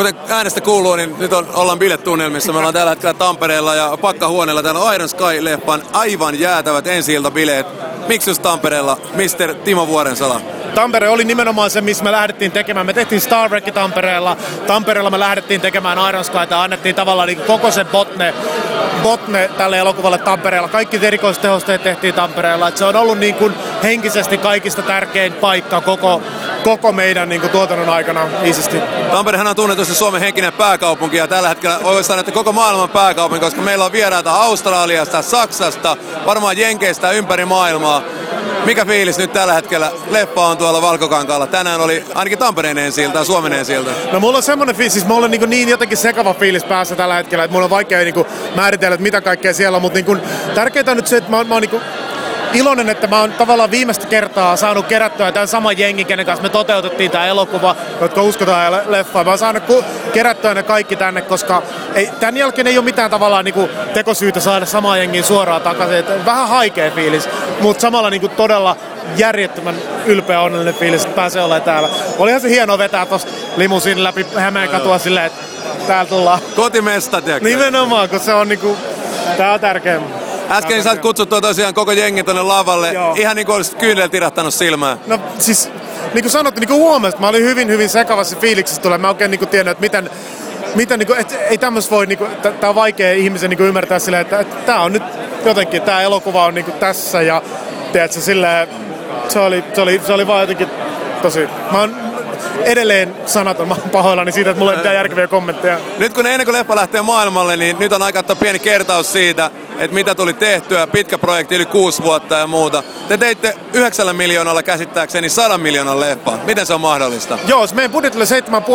Kuten äänestä kuuluu, niin nyt on, ollaan bilettunnelmissa. Me ollaan tällä hetkellä Tampereella ja pakkahuoneella. Täällä on Iron Sky-leffan aivan jäätävät ensi bileet. Miksi just Tampereella, Mr. Timo Vuorensala? Tampere oli nimenomaan se, missä me lähdettiin tekemään. Me tehtiin Star Trek Tampereella. Tampereella me lähdettiin tekemään Iron Skyta. Annettiin tavallaan niin koko sen botne, botne tälle elokuvalle Tampereella. Kaikki erikoistehosteet tehtiin Tampereella. Et se on ollut niin kuin henkisesti kaikista tärkein paikka koko, koko meidän niin kuin tuotannon aikana iisisti. Tamperehan on tunnetusti Suomen henkinen pääkaupunki ja tällä hetkellä oikeastaan että koko maailman pääkaupunki, koska meillä on vieraita Australiasta, Saksasta, varmaan Jenkeistä ympäri maailmaa. Mikä fiilis nyt tällä hetkellä? Leffa on tuolla Valkokankaalla. Tänään oli ainakin Tampereen ensiltä ja Suomen ensiltä. No mulla on semmonen fiilis, siis mulla on niin, niin jotenkin sekava fiilis päässä tällä hetkellä, että mulla on vaikea niin määritellä, että mitä kaikkea siellä on, mutta niin tärkeintä on nyt se, että mä, mä oon niin iloinen, että mä oon tavallaan viimeistä kertaa saanut kerättyä tämän saman jengin, kenen kanssa me toteutettiin tämä elokuva, jotka uskotaan leffaan. Mä oon saanut ku- kerättyä ne kaikki tänne, koska ei, tämän jälkeen ei ole mitään tavallaan niin kuin tekosyytä saada samaa jengiä suoraan takaisin. Et vähän haikea fiilis, mutta samalla niin kuin todella järjettömän ylpeä onnellinen fiilis, että pääsee olemaan täällä. Olihan se hienoa vetää tuosta limusiin läpi Hämeen katua silleen, että täällä tullaan. Kotimesta, tiedätkö? Nimenomaan, kun se on niinku, tää on tärkeä. Äsken sä kutsuttua tosiaan koko jengi tonne lavalle. Joo. Ihan niin kuin olisit kyynel tirahtanut silmään. No siis, niin kuin sanottu, niin kuin huomasit, mä olin hyvin, hyvin sekavassa fiiliksessä tulee. Mä oikein niin kuin tiennyt, että miten, miten niin kuin, et, ei tämmöistä voi, niin kuin, tää on vaikea ihmisen niin kuin ymmärtää silleen, että, että tää on nyt jotenkin, tää elokuva on niin kuin tässä ja tiedätkö, silleen, se oli, se oli, se oli vaan jotenkin tosi... Mä oon edelleen sanaton, mä oon pahoillani siitä, että mulla ei mitään järkeviä kommentteja. Nyt kun ennen kuin leffa lähtee maailmalle, niin nyt on aika ottaa pieni kertaus siitä, että mitä tuli tehtyä, pitkä projekti yli kuusi vuotta ja muuta. Te teitte 9 miljoonalla käsittääkseni 100 miljoonan leffa. Miten se on mahdollista? Joo, meidän budjetti oli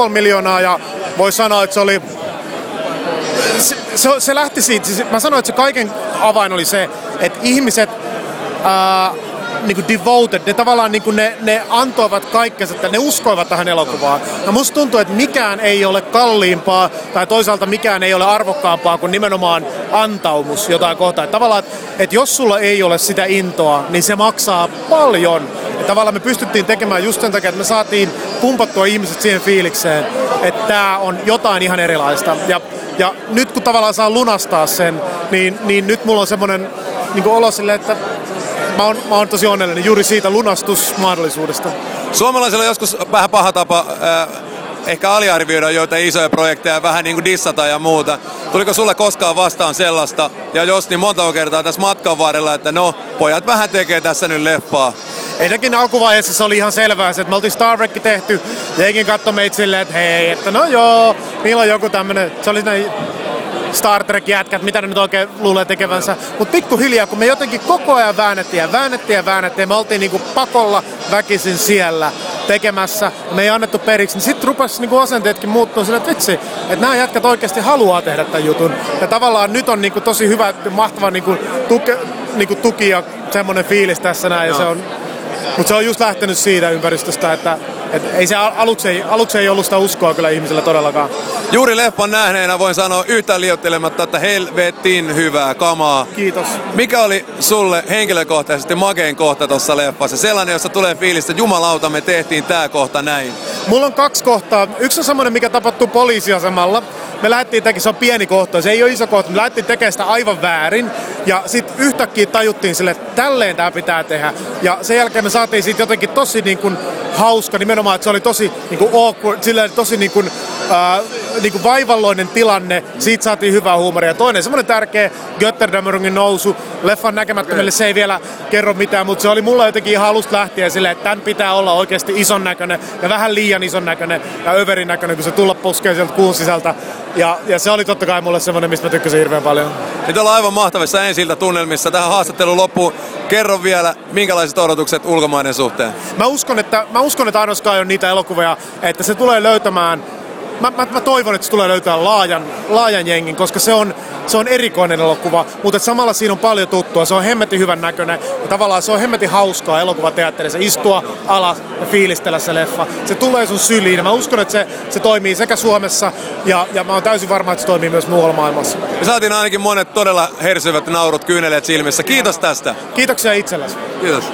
7,5 miljoonaa ja voi sanoa, että se oli se, se, se lähti siitä, siis mä sanoin, että se kaiken avain oli se, että ihmiset ää, niin kuin devoted, ne tavallaan niin kuin ne, ne antoivat kaikkensa, että ne uskoivat tähän elokuvaan. Ja musta tuntuu, että mikään ei ole kalliimpaa tai toisaalta mikään ei ole arvokkaampaa kuin nimenomaan antaumus jotain kohtaa. Että tavallaan, että, että jos sulla ei ole sitä intoa, niin se maksaa paljon. Ja tavallaan me pystyttiin tekemään just sen takia, että me saatiin pumpattua ihmiset siihen fiilikseen, että tämä on jotain ihan erilaista. Ja, ja nyt kun tavallaan saa lunastaa sen, niin, niin nyt mulla on semmoinen niin olo silleen, että mä oon, mä oon tosi onnellinen juuri siitä lunastusmahdollisuudesta. Suomalaisilla on joskus vähän paha tapa äh, ehkä aliarvioida joita isoja projekteja, vähän niin kuin dissata ja muuta. Tuliko sulle koskaan vastaan sellaista, ja jos niin monta kertaa tässä matkan varrella, että no, pojat vähän tekee tässä nyt leffaa. Ensinnäkin alkuvaiheessa se oli ihan selvää, että me oltiin Star Trek tehty, ja jenkin katsoi meitä silleen, että hei, että no joo, niillä on joku tämmönen, se oli näin Star Trek-jätkät, mitä ne nyt oikein luulee tekevänsä. Mutta pikkuhiljaa, kun me jotenkin koko ajan väännettiin ja väännettiin ja väännettiin, me oltiin niinku pakolla väkisin siellä tekemässä, me ei annettu periksi, niin sitten rupesi niinku asenteetkin muuttua sille, että vitsi, että nämä jätkät oikeasti haluaa tehdä tämän jutun. Ja tavallaan nyt on niinku tosi hyvä, mahtava niinku tuke, niinku tuki ja semmoinen fiilis tässä näin, ja se on mutta se on just lähtenyt siitä ympäristöstä, että et ei se aluksi ei, aluksi ei ollut sitä uskoa kyllä ihmisillä todellakaan. Juuri leffan nähneenä voin sanoa yhtään liioittelematta, että helvetin hyvää kamaa. Kiitos. Mikä oli sulle henkilökohtaisesti makein kohta tuossa leffassa? Sellainen, jossa tulee fiilistä, että jumalauta, me tehtiin tää kohta näin. Mulla on kaksi kohtaa. Yksi on semmoinen, mikä tapahtuu poliisiasemalla. Me lähdettiin tekemään, se on pieni kohta, se ei ole iso kohta, me lähdettiin tekemään sitä aivan väärin. Ja sitten yhtäkkiä tajuttiin sille, että tälleen tämä pitää tehdä. Ja sen jälkeen me saatiin siitä jotenkin tosi niin kuin hauska nimenomaan, että se oli tosi niin kuin awkward, silleen tosi niin kuin, äh, niin kuin vaivalloinen tilanne. Siitä saatiin hyvää huumoria. Toinen semmoinen tärkeä Götterdammerungin nousu. Leffan näkemättömille se ei vielä kerro mitään, mutta se oli mulla jotenkin ihan alusta lähtien silleen, että tämän pitää olla oikeasti ison näköinen ja vähän liian ison näköinen ja överin näköinen, kun se tulla puskee sieltä kuun sisältä. Ja, ja se oli totta kai mulle semmoinen, mistä mä tykkäsin hirveän paljon. Nyt ollaan aivan mahtavissa ensiltä tunnelmissa. Tähän haastattelun loppuun kerro vielä, minkälaiset odotukset ulkomaiden suhteen? Mä uskon, että, mä uskon, että on niitä elokuvia, että se tulee löytämään Mä, mä, mä, toivon, että se tulee löytää laajan, laajan jengin, koska se on, se on erikoinen elokuva, mutta samalla siinä on paljon tuttua. Se on hemmetin hyvän näköinen ja tavallaan se on hemmetin hauskaa elokuvateatterissa istua alas ja fiilistellä se leffa. Se tulee sun syliin mä uskon, että se, se toimii sekä Suomessa ja, ja mä oon täysin varma, että se toimii myös muualla maailmassa. Me saatiin ainakin monet todella hersyvät naurut kyyneleet silmissä. Kiitos tästä. Kiitoksia itsellesi. Kiitos.